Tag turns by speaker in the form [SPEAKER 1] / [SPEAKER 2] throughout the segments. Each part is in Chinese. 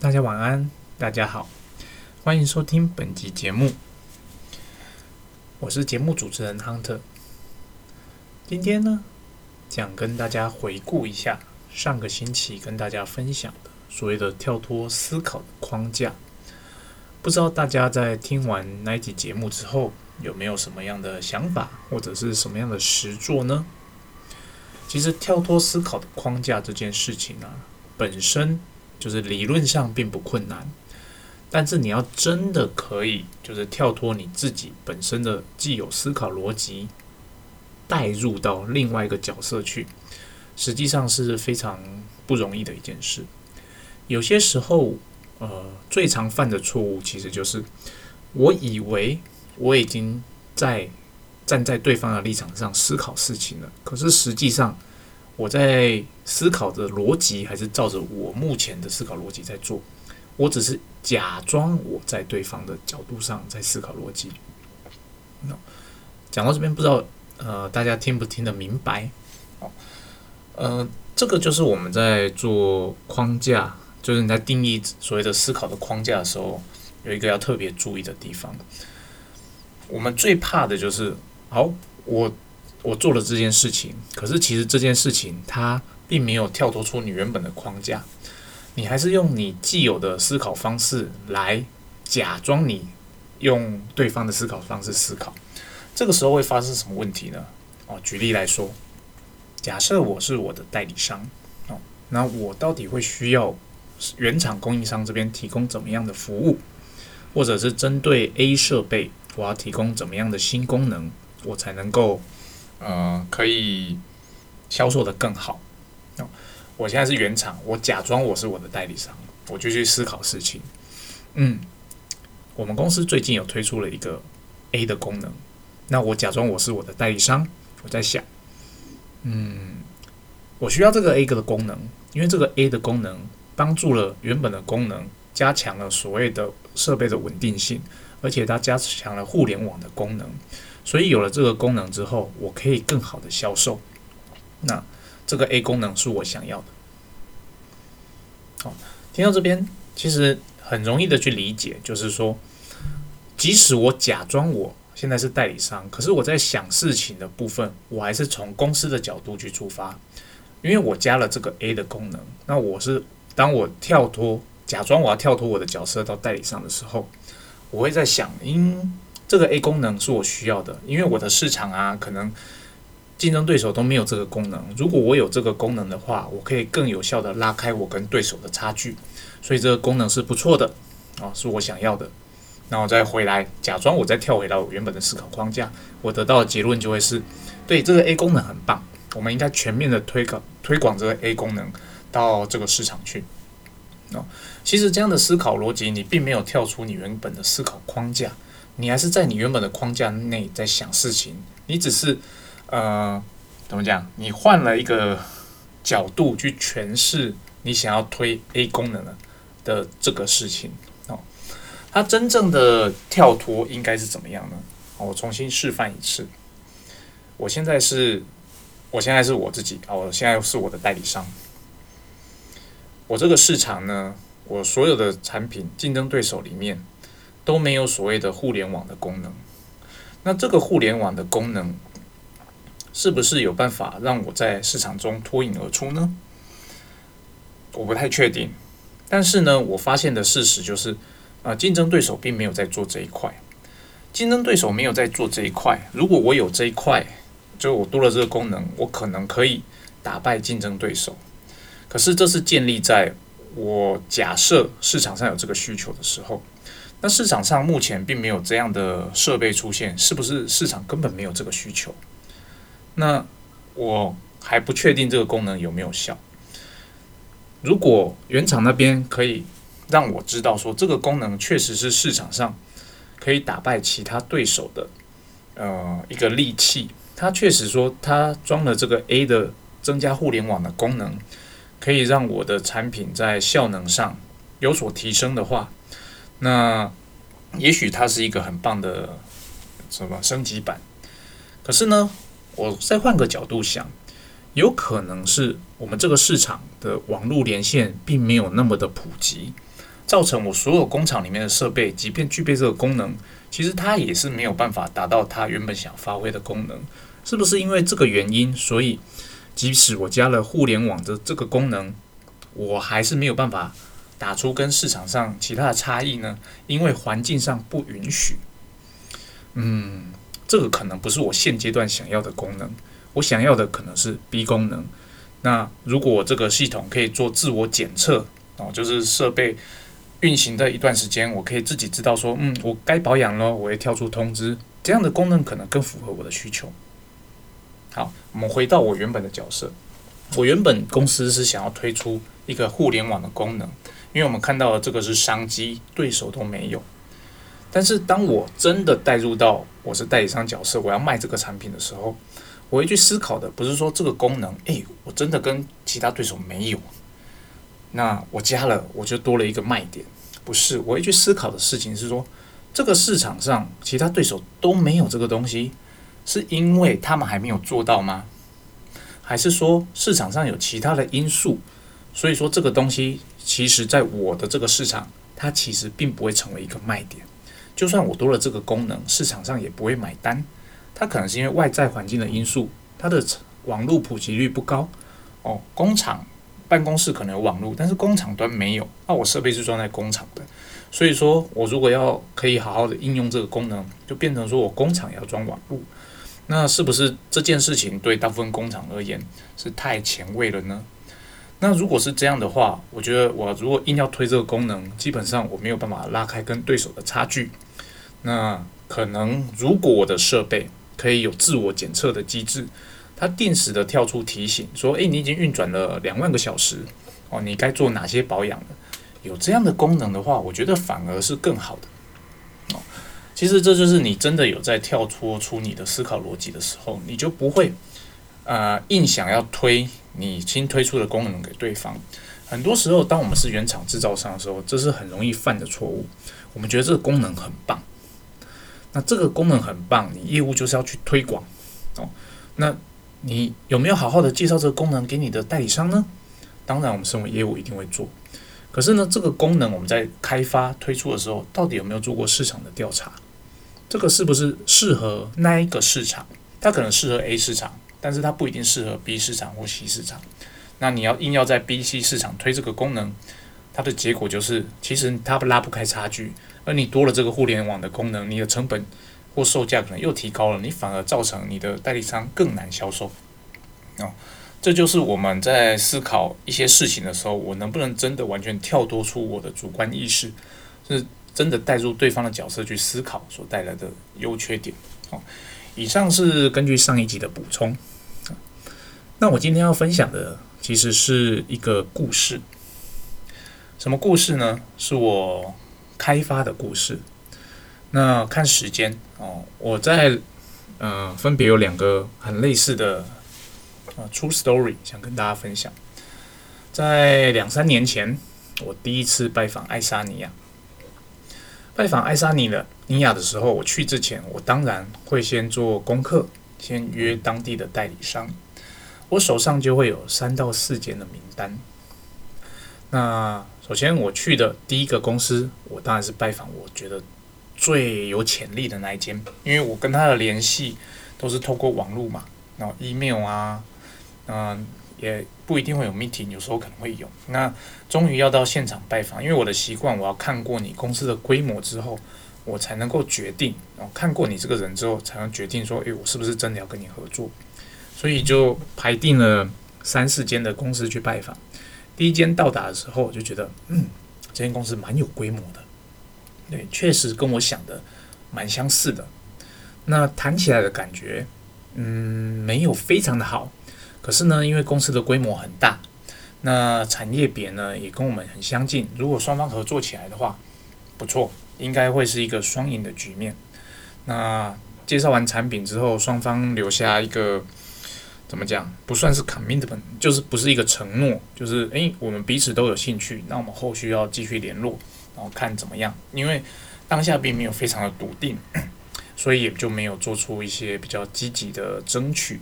[SPEAKER 1] 大家晚安，大家好，欢迎收听本集节目，我是节目主持人 Hunter。今天呢，想跟大家回顾一下上个星期跟大家分享的所谓的跳脱思考的框架。不知道大家在听完那一集节目之后，有没有什么样的想法，或者是什么样的实作呢？其实跳脱思考的框架这件事情啊，本身。就是理论上并不困难，但是你要真的可以，就是跳脱你自己本身的既有思考逻辑，带入到另外一个角色去，实际上是非常不容易的一件事。有些时候，呃，最常犯的错误其实就是，我以为我已经在站在对方的立场上思考事情了，可是实际上。我在思考的逻辑还是照着我目前的思考逻辑在做，我只是假装我在对方的角度上在思考逻辑。那讲到这边，不知道呃大家听不听得明白？哦，呃，这个就是我们在做框架，就是你在定义所谓的思考的框架的时候，有一个要特别注意的地方。我们最怕的就是，好我。我做了这件事情，可是其实这件事情它并没有跳脱出你原本的框架，你还是用你既有的思考方式来假装你用对方的思考方式思考，这个时候会发生什么问题呢？哦，举例来说，假设我是我的代理商，哦，那我到底会需要原厂供应商这边提供怎么样的服务，或者是针对 A 设备，我要提供怎么样的新功能，我才能够。呃，可以销售的更好。我现在是原厂，我假装我是我的代理商，我就去思考事情。嗯，我们公司最近有推出了一个 A 的功能，那我假装我是我的代理商，我在想，嗯，我需要这个 A 的功能，因为这个 A 的功能帮助了原本的功能，加强了所谓的设备的稳定性，而且它加强了互联网的功能。所以有了这个功能之后，我可以更好的销售。那这个 A 功能是我想要的。好，听到这边，其实很容易的去理解，就是说，即使我假装我现在是代理商，可是我在想事情的部分，我还是从公司的角度去出发，因为我加了这个 A 的功能。那我是当我跳脱，假装我要跳脱我的角色到代理商的时候，我会在想，因这个 A 功能是我需要的，因为我的市场啊，可能竞争对手都没有这个功能。如果我有这个功能的话，我可以更有效的拉开我跟对手的差距，所以这个功能是不错的啊，是我想要的。那我再回来，假装我再跳回到我原本的思考框架，我得到的结论就会是：对，这个 A 功能很棒，我们应该全面的推广推广这个 A 功能到这个市场去。哦，其实这样的思考逻辑，你并没有跳出你原本的思考框架。你还是在你原本的框架内在想事情，你只是呃怎么讲？你换了一个角度去诠释你想要推 A 功能的这个事情哦。它真正的跳脱应该是怎么样呢？我重新示范一次。我现在是，我现在是我自己啊，我现在是我的代理商。我这个市场呢，我所有的产品竞争对手里面。都没有所谓的互联网的功能，那这个互联网的功能是不是有办法让我在市场中脱颖而出呢？我不太确定，但是呢，我发现的事实就是，啊，竞争对手并没有在做这一块，竞争对手没有在做这一块。如果我有这一块，就我多了这个功能，我可能可以打败竞争对手。可是这是建立在我假设市场上有这个需求的时候。那市场上目前并没有这样的设备出现，是不是市场根本没有这个需求？那我还不确定这个功能有没有效。如果原厂那边可以让我知道说这个功能确实是市场上可以打败其他对手的呃一个利器，它确实说它装了这个 A 的增加互联网的功能，可以让我的产品在效能上有所提升的话。那也许它是一个很棒的什么升级版，可是呢，我再换个角度想，有可能是我们这个市场的网络连线并没有那么的普及，造成我所有工厂里面的设备，即便具备这个功能，其实它也是没有办法达到它原本想发挥的功能。是不是因为这个原因，所以即使我加了互联网的这个功能，我还是没有办法打出跟市场上其他的差异呢？因为环境上不允许。嗯，这个可能不是我现阶段想要的功能。我想要的可能是 B 功能。那如果我这个系统可以做自我检测哦，就是设备运行的一段时间，我可以自己知道说，嗯，我该保养了，我会跳出通知。这样的功能可能更符合我的需求。好，我们回到我原本的角色。我原本公司是想要推出一个互联网的功能，因为我们看到的这个是商机，对手都没有。但是当我真的带入到我是代理商角色，我要卖这个产品的时候，我会去思考的不是说这个功能，诶，我真的跟其他对手没有，那我加了我就多了一个卖点，不是？我会去思考的事情是说，这个市场上其他对手都没有这个东西，是因为他们还没有做到吗？还是说市场上有其他的因素，所以说这个东西其实在我的这个市场，它其实并不会成为一个卖点。就算我多了这个功能，市场上也不会买单。它可能是因为外在环境的因素，它的网络普及率不高。哦，工厂办公室可能有网络，但是工厂端没有。那我设备是装在工厂的，所以说我如果要可以好好的应用这个功能，就变成说我工厂要装网络。那是不是这件事情对大部分工厂而言是太前卫了呢？那如果是这样的话，我觉得我如果硬要推这个功能，基本上我没有办法拉开跟对手的差距。那可能，如果我的设备可以有自我检测的机制，它定时的跳出提醒，说：“诶，你已经运转了两万个小时，哦，你该做哪些保养了？”有这样的功能的话，我觉得反而是更好的。其实这就是你真的有在跳脱出你的思考逻辑的时候，你就不会呃硬想要推你新推出的功能给对方。很多时候，当我们是原厂制造商的时候，这是很容易犯的错误。我们觉得这个功能很棒。那这个功能很棒，你业务就是要去推广哦。那你有没有好好的介绍这个功能给你的代理商呢？当然，我们身为业务一定会做。可是呢，这个功能我们在开发推出的时候，到底有没有做过市场的调查？这个是不是适合那一个市场？它可能适合 A 市场，但是它不一定适合 B 市场或 C 市场。那你要硬要在 B、C 市场推这个功能，它的结果就是，其实它拉不开差距。而你多了这个互联网的功能，你的成本或售价可能又提高了，你反而造成你的代理商更难销售。哦，这就是我们在思考一些事情的时候，我能不能真的完全跳脱出我的主观意识，是真的带入对方的角色去思考所带来的优缺点。好，以上是根据上一集的补充。那我今天要分享的其实是一个故事。什么故事呢？是我。开发的故事，那看时间哦，我在嗯，分别有两个很类似的啊，true story 想跟大家分享。在两三年前，我第一次拜访爱沙尼亚，拜访爱沙尼的尼亚的时候，我去之前，我当然会先做功课，先约当地的代理商，我手上就会有三到四间的名单。那首先我去的第一个公司，我当然是拜访我觉得最有潜力的那一间，因为我跟他的联系都是透过网络嘛，然后 email 啊，嗯，也不一定会有 meeting，有时候可能会有。那终于要到现场拜访，因为我的习惯，我要看过你公司的规模之后，我才能够决定。然后看过你这个人之后，才能决定说，诶，我是不是真的要跟你合作？所以就排定了三四间的公司去拜访。第一间到达的时候，我就觉得，嗯，这间公司蛮有规模的，对，确实跟我想的蛮相似的。那谈起来的感觉，嗯，没有非常的好，可是呢，因为公司的规模很大，那产业别呢也跟我们很相近，如果双方合作起来的话，不错，应该会是一个双赢的局面。那介绍完产品之后，双方留下一个。怎么讲？不算是 commitment，就是不是一个承诺，就是诶，我们彼此都有兴趣，那我们后续要继续联络，然后看怎么样。因为当下并没有非常的笃定，所以也就没有做出一些比较积极的争取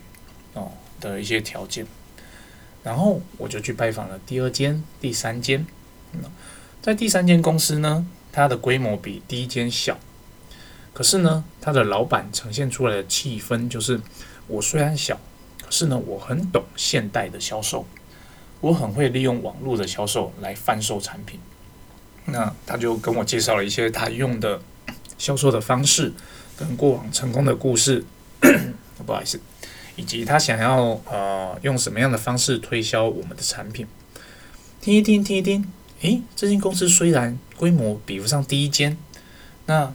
[SPEAKER 1] 哦的一些条件。然后我就去拜访了第二间、第三间。在第三间公司呢，它的规模比第一间小，可是呢，它的老板呈现出来的气氛就是，我虽然小，可是呢，我很懂现代的销售，我很会利用网络的销售来贩售产品。那他就跟我介绍了一些他用的销售的方式，跟过往成功的故事，不好意思，以及他想要呃用什么样的方式推销我们的产品。听一听，听一听，诶，这间公司虽然规模比不上第一间，那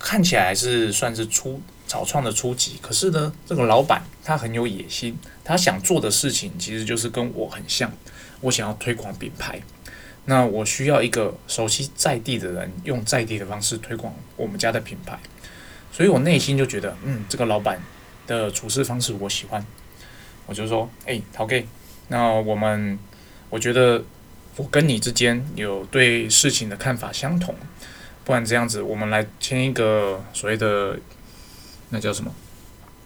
[SPEAKER 1] 看起来是算是初草创的初级，可是呢，这个老板他很有野心，他想做的事情其实就是跟我很像，我想要推广品牌，那我需要一个熟悉在地的人，用在地的方式推广我们家的品牌，所以我内心就觉得，嗯，这个老板的处事方式我喜欢，我就说，诶，陶给，那我们，我觉得。我跟你之间有对事情的看法相同，不然这样子，我们来签一个所谓的那叫什么？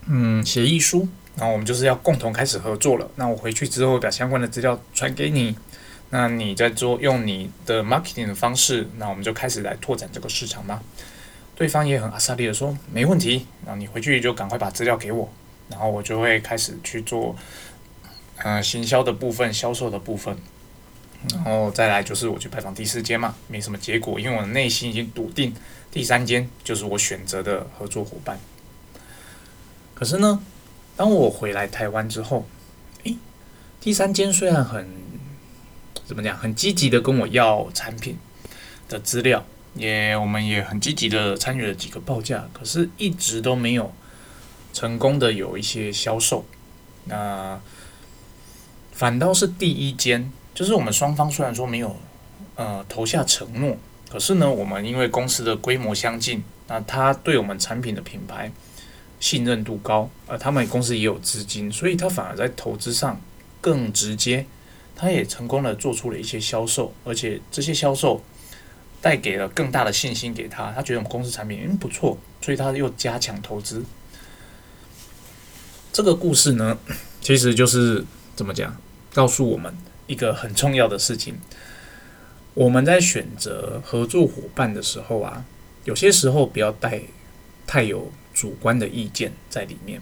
[SPEAKER 1] 嗯，协议书。然后我们就是要共同开始合作了。那我回去之后把相关的资料传给你，那你在做用你的 marketing 的方式，那我们就开始来拓展这个市场吧。对方也很阿萨利的说没问题。然后你回去就赶快把资料给我，然后我就会开始去做，呃，行销的部分、销售的部分。然后再来就是我去拜访第四间嘛，没什么结果，因为我内心已经笃定第三间就是我选择的合作伙伴。可是呢，当我回来台湾之后，诶，第三间虽然很怎么讲，很积极的跟我要产品的资料，也我们也很积极的参与了几个报价，可是一直都没有成功的有一些销售。那反倒是第一间。就是我们双方虽然说没有呃投下承诺，可是呢，我们因为公司的规模相近，那他对我们产品的品牌信任度高，而他们公司也有资金，所以他反而在投资上更直接，他也成功的做出了一些销售，而且这些销售带给了更大的信心给他，他觉得我们公司产品嗯不错，所以他又加强投资。这个故事呢，其实就是怎么讲，告诉我们。一个很重要的事情，我们在选择合作伙伴的时候啊，有些时候不要带太有主观的意见在里面。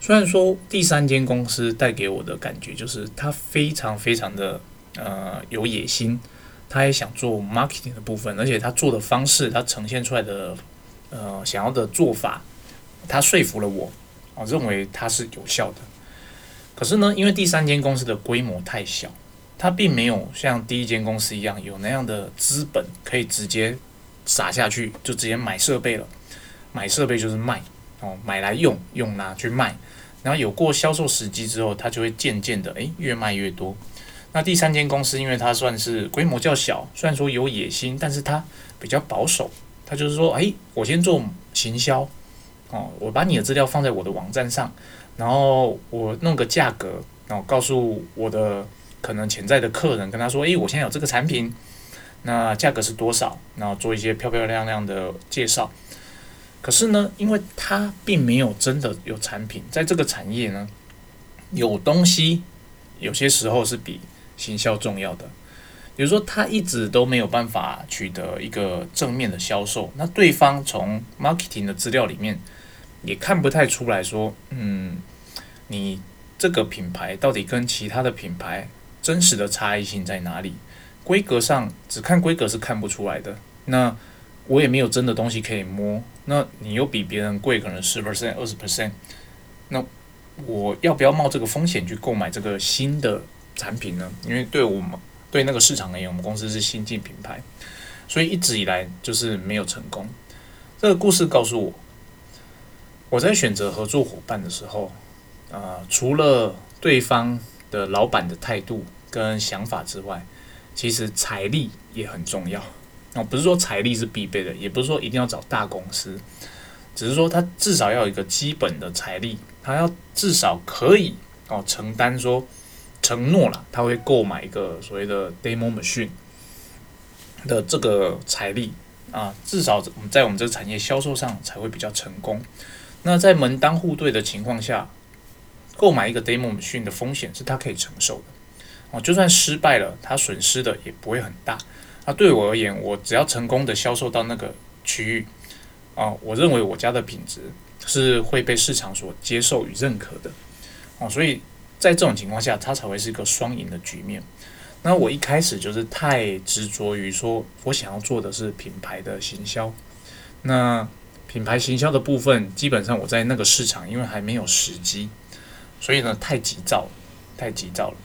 [SPEAKER 1] 虽然说第三间公司带给我的感觉就是他非常非常的呃有野心，他也想做 marketing 的部分，而且他做的方式，他呈现出来的呃想要的做法，他说服了我，我认为他是有效的。可是呢，因为第三间公司的规模太小。他并没有像第一间公司一样有那样的资本可以直接撒下去，就直接买设备了。买设备就是卖哦，买来用，用拿去卖。然后有过销售时机之后，它就会渐渐的诶越卖越多。那第三间公司，因为它算是规模较小，虽然说有野心，但是它比较保守。它就是说，诶，我先做行销哦，我把你的资料放在我的网站上，然后我弄个价格，然后告诉我的。可能潜在的客人跟他说：“诶，我现在有这个产品，那价格是多少？然后做一些漂漂亮亮的介绍。可是呢，因为它并没有真的有产品，在这个产业呢，有东西有些时候是比行销重要的。比如说，他一直都没有办法取得一个正面的销售，那对方从 marketing 的资料里面也看不太出来说，嗯，你这个品牌到底跟其他的品牌。”真实的差异性在哪里？规格上只看规格是看不出来的。那我也没有真的东西可以摸。那你又比别人贵，可能十 percent、二十 percent。那我要不要冒这个风险去购买这个新的产品呢？因为对我们对那个市场而言，我们公司是新进品牌，所以一直以来就是没有成功。这个故事告诉我，我在选择合作伙伴的时候，啊，除了对方。的老板的态度跟想法之外，其实财力也很重要。哦，不是说财力是必备的，也不是说一定要找大公司，只是说他至少要有一个基本的财力，他要至少可以哦承担说承诺了，他会购买一个所谓的 demo machine 的这个财力啊，至少在我们这个产业销售上才会比较成功。那在门当户对的情况下。购买一个 demo machine 的风险是他可以承受的哦，就算失败了，他损失的也不会很大。啊，对我而言，我只要成功的销售到那个区域，啊，我认为我家的品质是会被市场所接受与认可的，哦，所以在这种情况下，它才会是一个双赢的局面。那我一开始就是太执着于说我想要做的是品牌的行销，那品牌行销的部分，基本上我在那个市场，因为还没有时机，所以呢太急躁，太急躁了，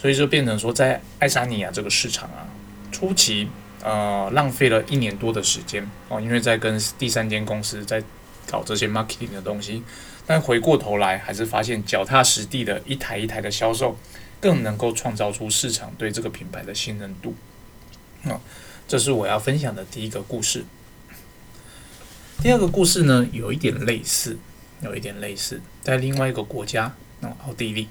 [SPEAKER 1] 所以就变成说在爱沙尼亚这个市场啊。初期，呃，浪费了一年多的时间哦，因为在跟第三间公司在搞这些 marketing 的东西，但回过头来还是发现脚踏实地的一台一台的销售，更能够创造出市场对这个品牌的信任度。啊这是我要分享的第一个故事。第二个故事呢，有一点类似，有一点类似，在另外一个国家，那奥地利。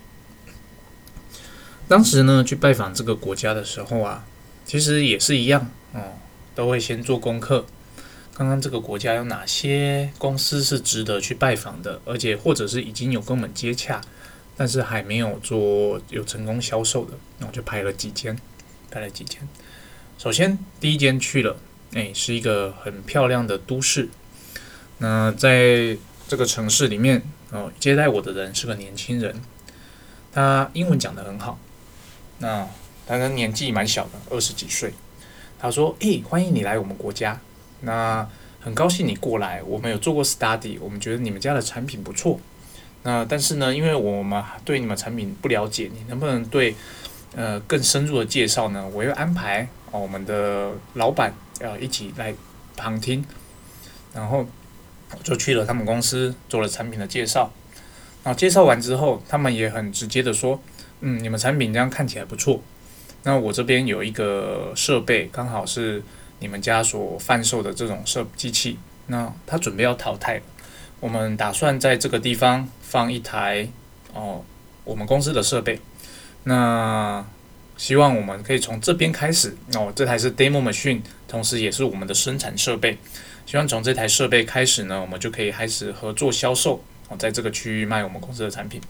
[SPEAKER 1] 当时呢，去拜访这个国家的时候啊。其实也是一样，哦，都会先做功课，刚刚这个国家有哪些公司是值得去拜访的，而且或者是已经有跟我们接洽，但是还没有做有成功销售的，那我就排了几间，排了几间。首先第一间去了，哎，是一个很漂亮的都市。那在这个城市里面，哦，接待我的人是个年轻人，他英文讲得很好，那。他的年纪蛮小的，二十几岁。他说：“诶，欢迎你来我们国家，那很高兴你过来。我们有做过 study，我们觉得你们家的产品不错。那但是呢，因为我们对你们产品不了解，你能不能对呃更深入的介绍呢？我会安排我们的老板要一起来旁听。然后就去了他们公司做了产品的介绍。然后介绍完之后，他们也很直接的说：嗯，你们产品这样看起来不错。”那我这边有一个设备，刚好是你们家所贩售的这种设机器，那它准备要淘汰。我们打算在这个地方放一台哦，我们公司的设备。那希望我们可以从这边开始哦，这台是 demo machine，同时也是我们的生产设备。希望从这台设备开始呢，我们就可以开始合作销售哦，在这个区域卖我们公司的产品。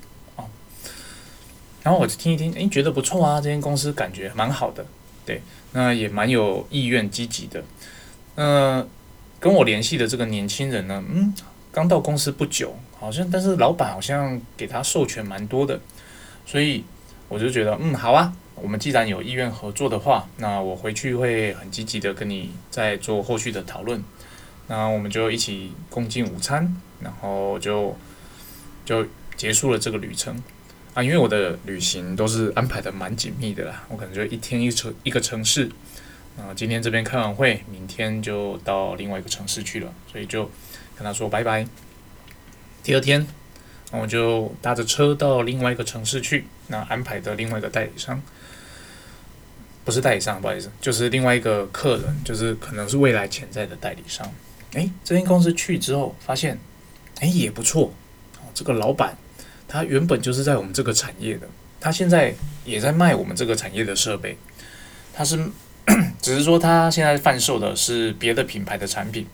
[SPEAKER 1] 然后我就听一听，诶，觉得不错啊，这间公司感觉蛮好的，对，那也蛮有意愿、积极的。那跟我联系的这个年轻人呢，嗯，刚到公司不久，好像，但是老板好像给他授权蛮多的，所以我就觉得，嗯，好啊，我们既然有意愿合作的话，那我回去会很积极的跟你再做后续的讨论。那我们就一起共进午餐，然后就就结束了这个旅程。啊，因为我的旅行都是安排的蛮紧密的啦，我可能就一天一城一个城市，啊，今天这边开完会，明天就到另外一个城市去了，所以就跟他说拜拜。第二天，我就搭着车到另外一个城市去，那安排的另外一个代理商，不是代理商，不好意思，就是另外一个客人，就是可能是未来潜在的代理商。诶，这间公司去之后发现，诶也不错，这个老板。他原本就是在我们这个产业的，他现在也在卖我们这个产业的设备。他是 只是说他现在贩售的是别的品牌的产品。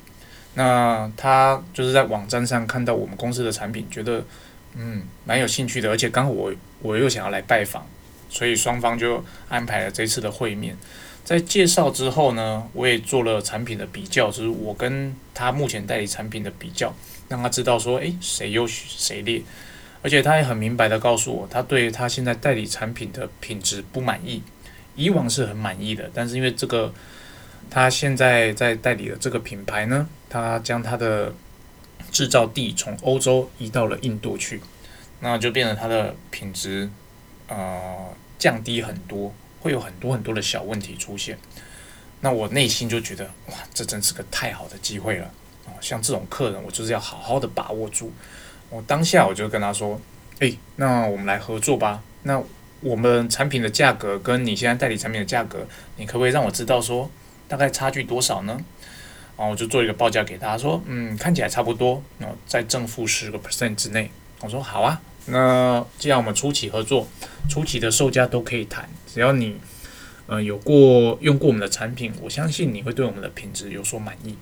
[SPEAKER 1] 那他就是在网站上看到我们公司的产品，觉得嗯蛮有兴趣的，而且刚好我我又想要来拜访，所以双方就安排了这次的会面。在介绍之后呢，我也做了产品的比较，就是我跟他目前代理产品的比较，让他知道说，诶，谁优谁劣。而且他也很明白的告诉我，他对他现在代理产品的品质不满意。以往是很满意的，但是因为这个，他现在在代理的这个品牌呢，他将他的制造地从欧洲移到了印度去，那就变得他的品质呃降低很多，会有很多很多的小问题出现。那我内心就觉得哇，这真是个太好的机会了啊！像这种客人，我就是要好好的把握住。我当下我就跟他说：“诶，那我们来合作吧。那我们产品的价格跟你现在代理产品的价格，你可不可以让我知道说大概差距多少呢？”然后我就做一个报价给他说：“嗯，看起来差不多，然后，在正负十个 percent 之内。”我说：“好啊，那既然我们初期合作，初期的售价都可以谈，只要你呃有过用过我们的产品，我相信你会对我们的品质有所满意。”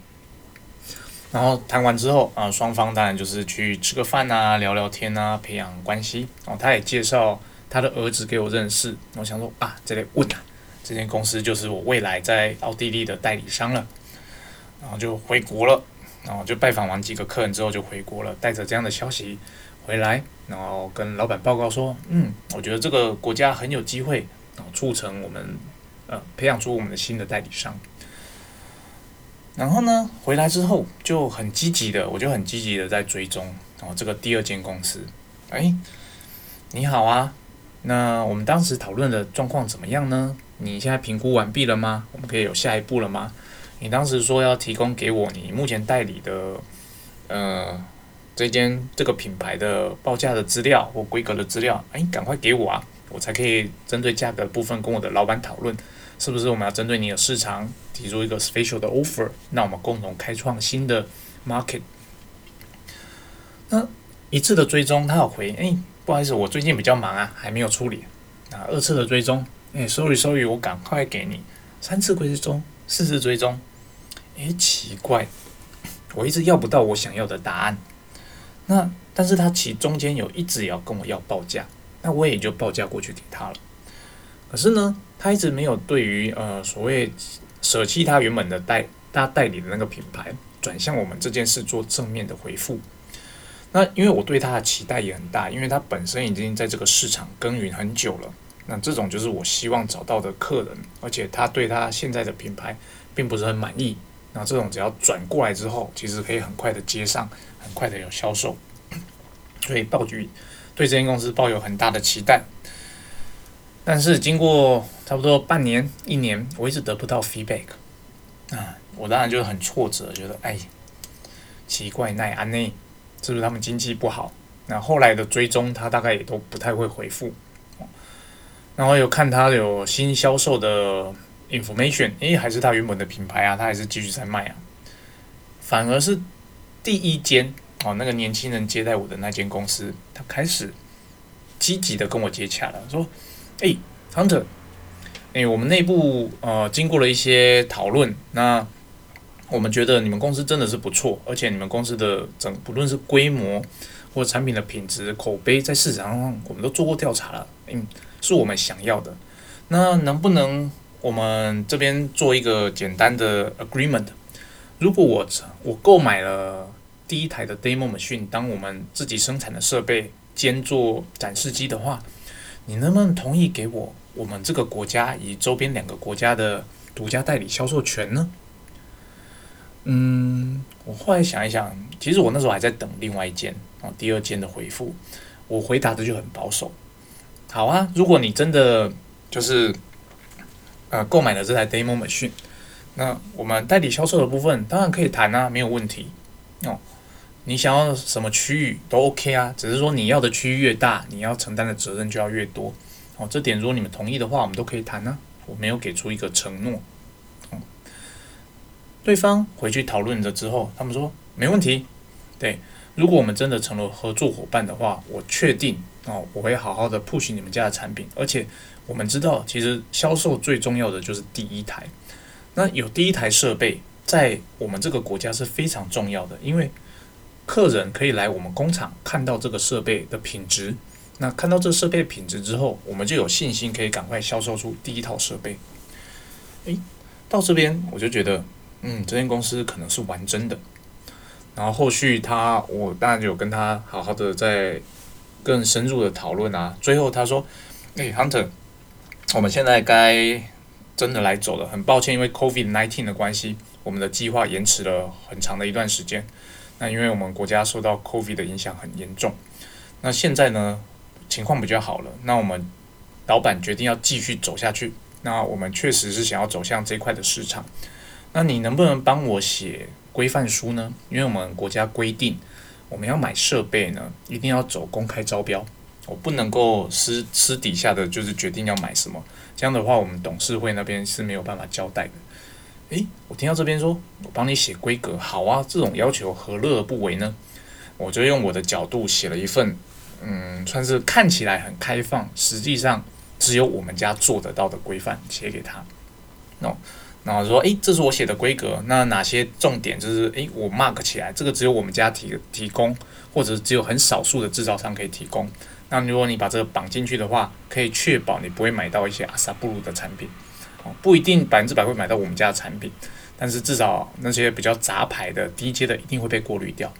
[SPEAKER 1] 然后谈完之后啊，双方当然就是去吃个饭啊，聊聊天啊，培养关系。哦，他也介绍他的儿子给我认识。我想说啊，这里问啊，这间公司就是我未来在奥地利的代理商了。然后就回国了，然后就拜访完几个客人之后就回国了，带着这样的消息回来，然后跟老板报告说，嗯，我觉得这个国家很有机会，然后促成我们呃培养出我们的新的代理商。然后呢，回来之后就很积极的，我就很积极的在追踪，然后这个第二间公司，哎，你好啊，那我们当时讨论的状况怎么样呢？你现在评估完毕了吗？我们可以有下一步了吗？你当时说要提供给我你目前代理的，呃，这间这个品牌的报价的资料或规格的资料，哎，赶快给我啊，我才可以针对价格部分跟我的老板讨论。是不是我们要针对你的市场提出一个 special 的 offer？那我们共同开创新的 market。那一次的追踪，他有回，哎，不好意思，我最近比较忙啊，还没有处理。那二次的追踪，哎，sorry sorry，我赶快给你。三次追踪，四次追踪，哎，奇怪，我一直要不到我想要的答案。那但是他其中间有一直要跟我要报价，那我也就报价过去给他了。可是呢？他一直没有对于呃所谓舍弃他原本的代他代理的那个品牌，转向我们这件事做正面的回复。那因为我对他的期待也很大，因为他本身已经在这个市场耕耘很久了。那这种就是我希望找到的客人，而且他对他现在的品牌并不是很满意。那这种只要转过来之后，其实可以很快的接上，很快的有销售。所以暴菊对这间公司抱有很大的期待。但是经过差不多半年、一年，我一直得不到 feedback，啊，我当然就很挫折，觉得哎，奇怪，奈安内是不是他们经济不好？那后来的追踪，他大概也都不太会回复。然后有看他有新销售的 information，诶，还是他原本的品牌啊，他还是继续在卖啊。反而是第一间哦，那个年轻人接待我的那间公司，他开始积极的跟我接洽了，说。哎，Hunter，哎，我们内部呃经过了一些讨论，那我们觉得你们公司真的是不错，而且你们公司的整不论是规模或产品的品质、口碑，在市场上我们都做过调查了，嗯，是我们想要的。那能不能我们这边做一个简单的 agreement？如果我我购买了第一台的 demo machine，当我们自己生产的设备兼做展示机的话。你能不能同意给我我们这个国家以周边两个国家的独家代理销售权呢？嗯，我后来想一想，其实我那时候还在等另外一件啊，第二件的回复。我回答的就很保守。好啊，如果你真的就是呃购买了这台 demo machine，那我们代理销售的部分当然可以谈啊，没有问题哦。你想要什么区域都 OK 啊，只是说你要的区域越大，你要承担的责任就要越多。哦，这点如果你们同意的话，我们都可以谈呢。我没有给出一个承诺。嗯，对方回去讨论了之后，他们说没问题。对，如果我们真的成了合作伙伴的话，我确定哦，我会好好的 push 你们家的产品。而且我们知道，其实销售最重要的就是第一台。那有第一台设备，在我们这个国家是非常重要的，因为。客人可以来我们工厂看到这个设备的品质，那看到这设备品质之后，我们就有信心可以赶快销售出第一套设备。诶，到这边我就觉得，嗯，这间公司可能是玩真的。然后后续他，我当然有跟他好好的在更深入的讨论啊。最后他说：“诶 h u n t e r 我们现在该真的来走了。很抱歉，因为 COVID-19 的关系，我们的计划延迟了很长的一段时间。”那因为我们国家受到 COVID 的影响很严重，那现在呢情况比较好了，那我们老板决定要继续走下去，那我们确实是想要走向这块的市场，那你能不能帮我写规范书呢？因为我们国家规定，我们要买设备呢，一定要走公开招标，我不能够私私底下的就是决定要买什么，这样的话我们董事会那边是没有办法交代的。诶，我听到这边说，我帮你写规格，好啊，这种要求何乐而不为呢？我就用我的角度写了一份，嗯，算是看起来很开放，实际上只有我们家做得到的规范写给他。哦，然后说，诶，这是我写的规格，那哪些重点就是，诶，我 mark 起来，这个只有我们家提提供，或者只有很少数的制造商可以提供。那如果你把这个绑进去的话，可以确保你不会买到一些阿萨布鲁的产品。不一定百分之百会买到我们家的产品，但是至少那些比较杂牌的、低阶的一定会被过滤掉。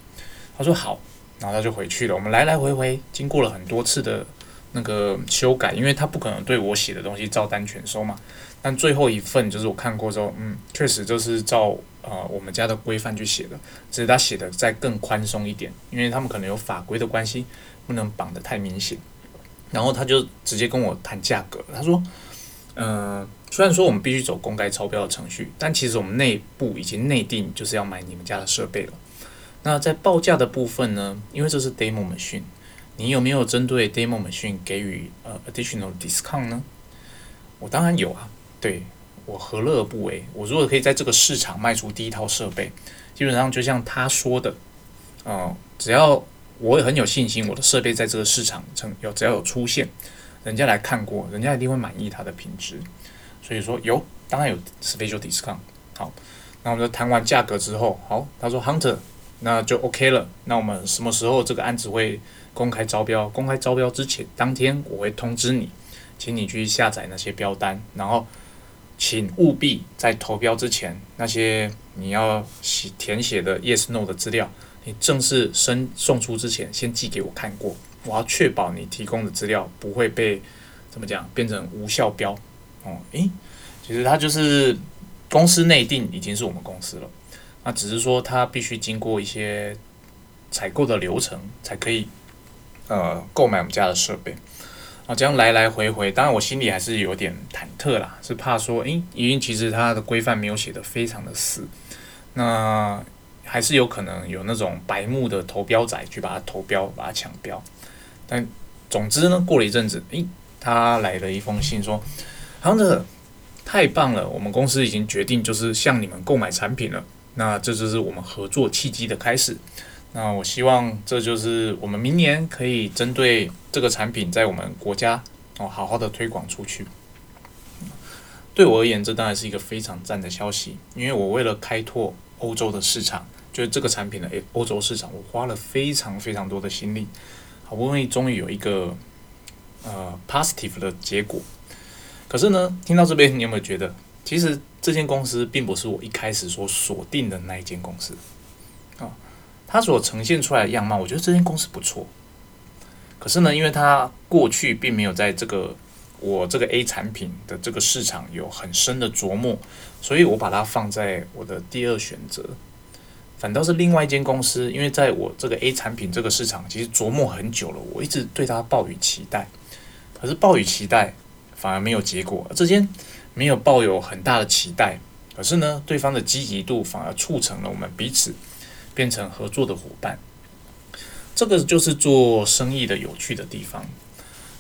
[SPEAKER 1] 他说好，然后他就回去了。我们来来回回经过了很多次的那个修改，因为他不可能对我写的东西照单全收嘛。但最后一份就是我看过之后，嗯，确实就是照呃我们家的规范去写的，只是他写的再更宽松一点，因为他们可能有法规的关系，不能绑得太明显。然后他就直接跟我谈价格，他说，嗯，虽然说我们必须走公开超标的程序，但其实我们内部已经内定就是要买你们家的设备了。那在报价的部分呢？因为这是 demo machine，你有没有针对 demo machine 给予呃 additional discount 呢？我当然有啊，对我何乐而不为？我如果可以在这个市场卖出第一套设备，基本上就像他说的，嗯，只要我也很有信心，我的设备在这个市场成有只要有出现，人家来看过，人家一定会满意它的品质。所以说有，当然有 special discount。好，那我们就谈完价格之后，好，他说 Hunter。那就 OK 了。那我们什么时候这个案子会公开招标？公开招标之前，当天我会通知你，请你去下载那些标单，然后请务必在投标之前，那些你要写填写的 Yes No 的资料，你正式申送出之前，先寄给我看过。我要确保你提供的资料不会被怎么讲变成无效标。哦，诶，其实它就是公司内定已经是我们公司了。那只是说，它必须经过一些采购的流程，才可以呃购买我们家的设备啊。这样来来回回，当然我心里还是有点忐忑啦，是怕说，诶，因为其实它的规范没有写的非常的死，那还是有可能有那种白目的投标仔去把它投标，把它抢标。但总之呢，过了一阵子，诶，他来了一封信说，行者太棒了，我们公司已经决定就是向你们购买产品了。那这就是我们合作契机的开始。那我希望这就是我们明年可以针对这个产品在我们国家哦好好的推广出去。对我而言，这当然是一个非常赞的消息，因为我为了开拓欧洲的市场，就是这个产品的诶欧洲市场，我花了非常非常多的心力，好不容易终于有一个呃 positive 的结果。可是呢，听到这边，你有没有觉得？其实这间公司并不是我一开始所锁定的那一间公司啊，它所呈现出来的样貌，我觉得这间公司不错。可是呢，因为它过去并没有在这个我这个 A 产品的这个市场有很深的琢磨，所以我把它放在我的第二选择。反倒是另外一间公司，因为在我这个 A 产品这个市场其实琢磨很久了，我一直对它抱有期待，可是抱有期待反而没有结果。这间。没有抱有很大的期待，可是呢，对方的积极度反而促成了我们彼此变成合作的伙伴。这个就是做生意的有趣的地方。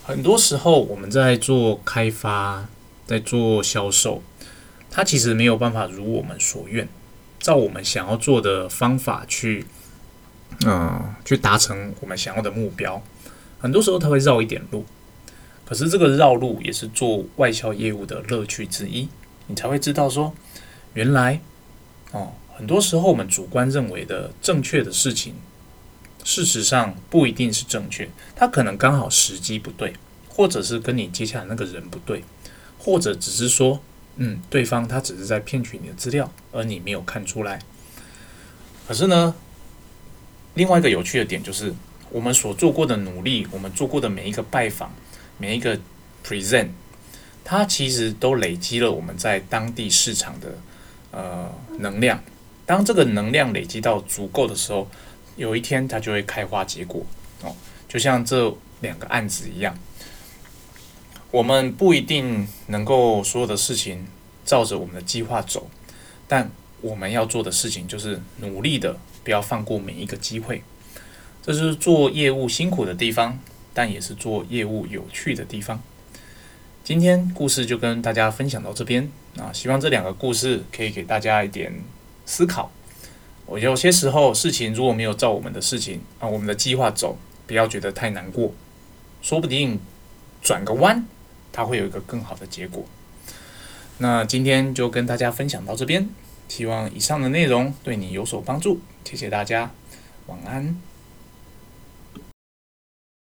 [SPEAKER 1] 很多时候我们在做开发，在做销售，它其实没有办法如我们所愿，照我们想要做的方法去，嗯，去达成我们想要的目标。很多时候他会绕一点路。可是这个绕路也是做外销业务的乐趣之一，你才会知道说，原来哦，很多时候我们主观认为的正确的事情，事实上不一定是正确，它可能刚好时机不对，或者是跟你接下来那个人不对，或者只是说，嗯，对方他只是在骗取你的资料，而你没有看出来。可是呢，另外一个有趣的点就是，我们所做过的努力，我们做过的每一个拜访。每一个 present，它其实都累积了我们在当地市场的呃能量。当这个能量累积到足够的时候，有一天它就会开花结果哦。就像这两个案子一样，我们不一定能够所有的事情照着我们的计划走，但我们要做的事情就是努力的，不要放过每一个机会。这是做业务辛苦的地方。但也是做业务有趣的地方。今天故事就跟大家分享到这边啊，希望这两个故事可以给大家一点思考。我有些时候事情如果没有照我们的事情啊，我们的计划走，不要觉得太难过，说不定转个弯，它会有一个更好的结果。那今天就跟大家分享到这边，希望以上的内容对你有所帮助。谢谢大家，晚安。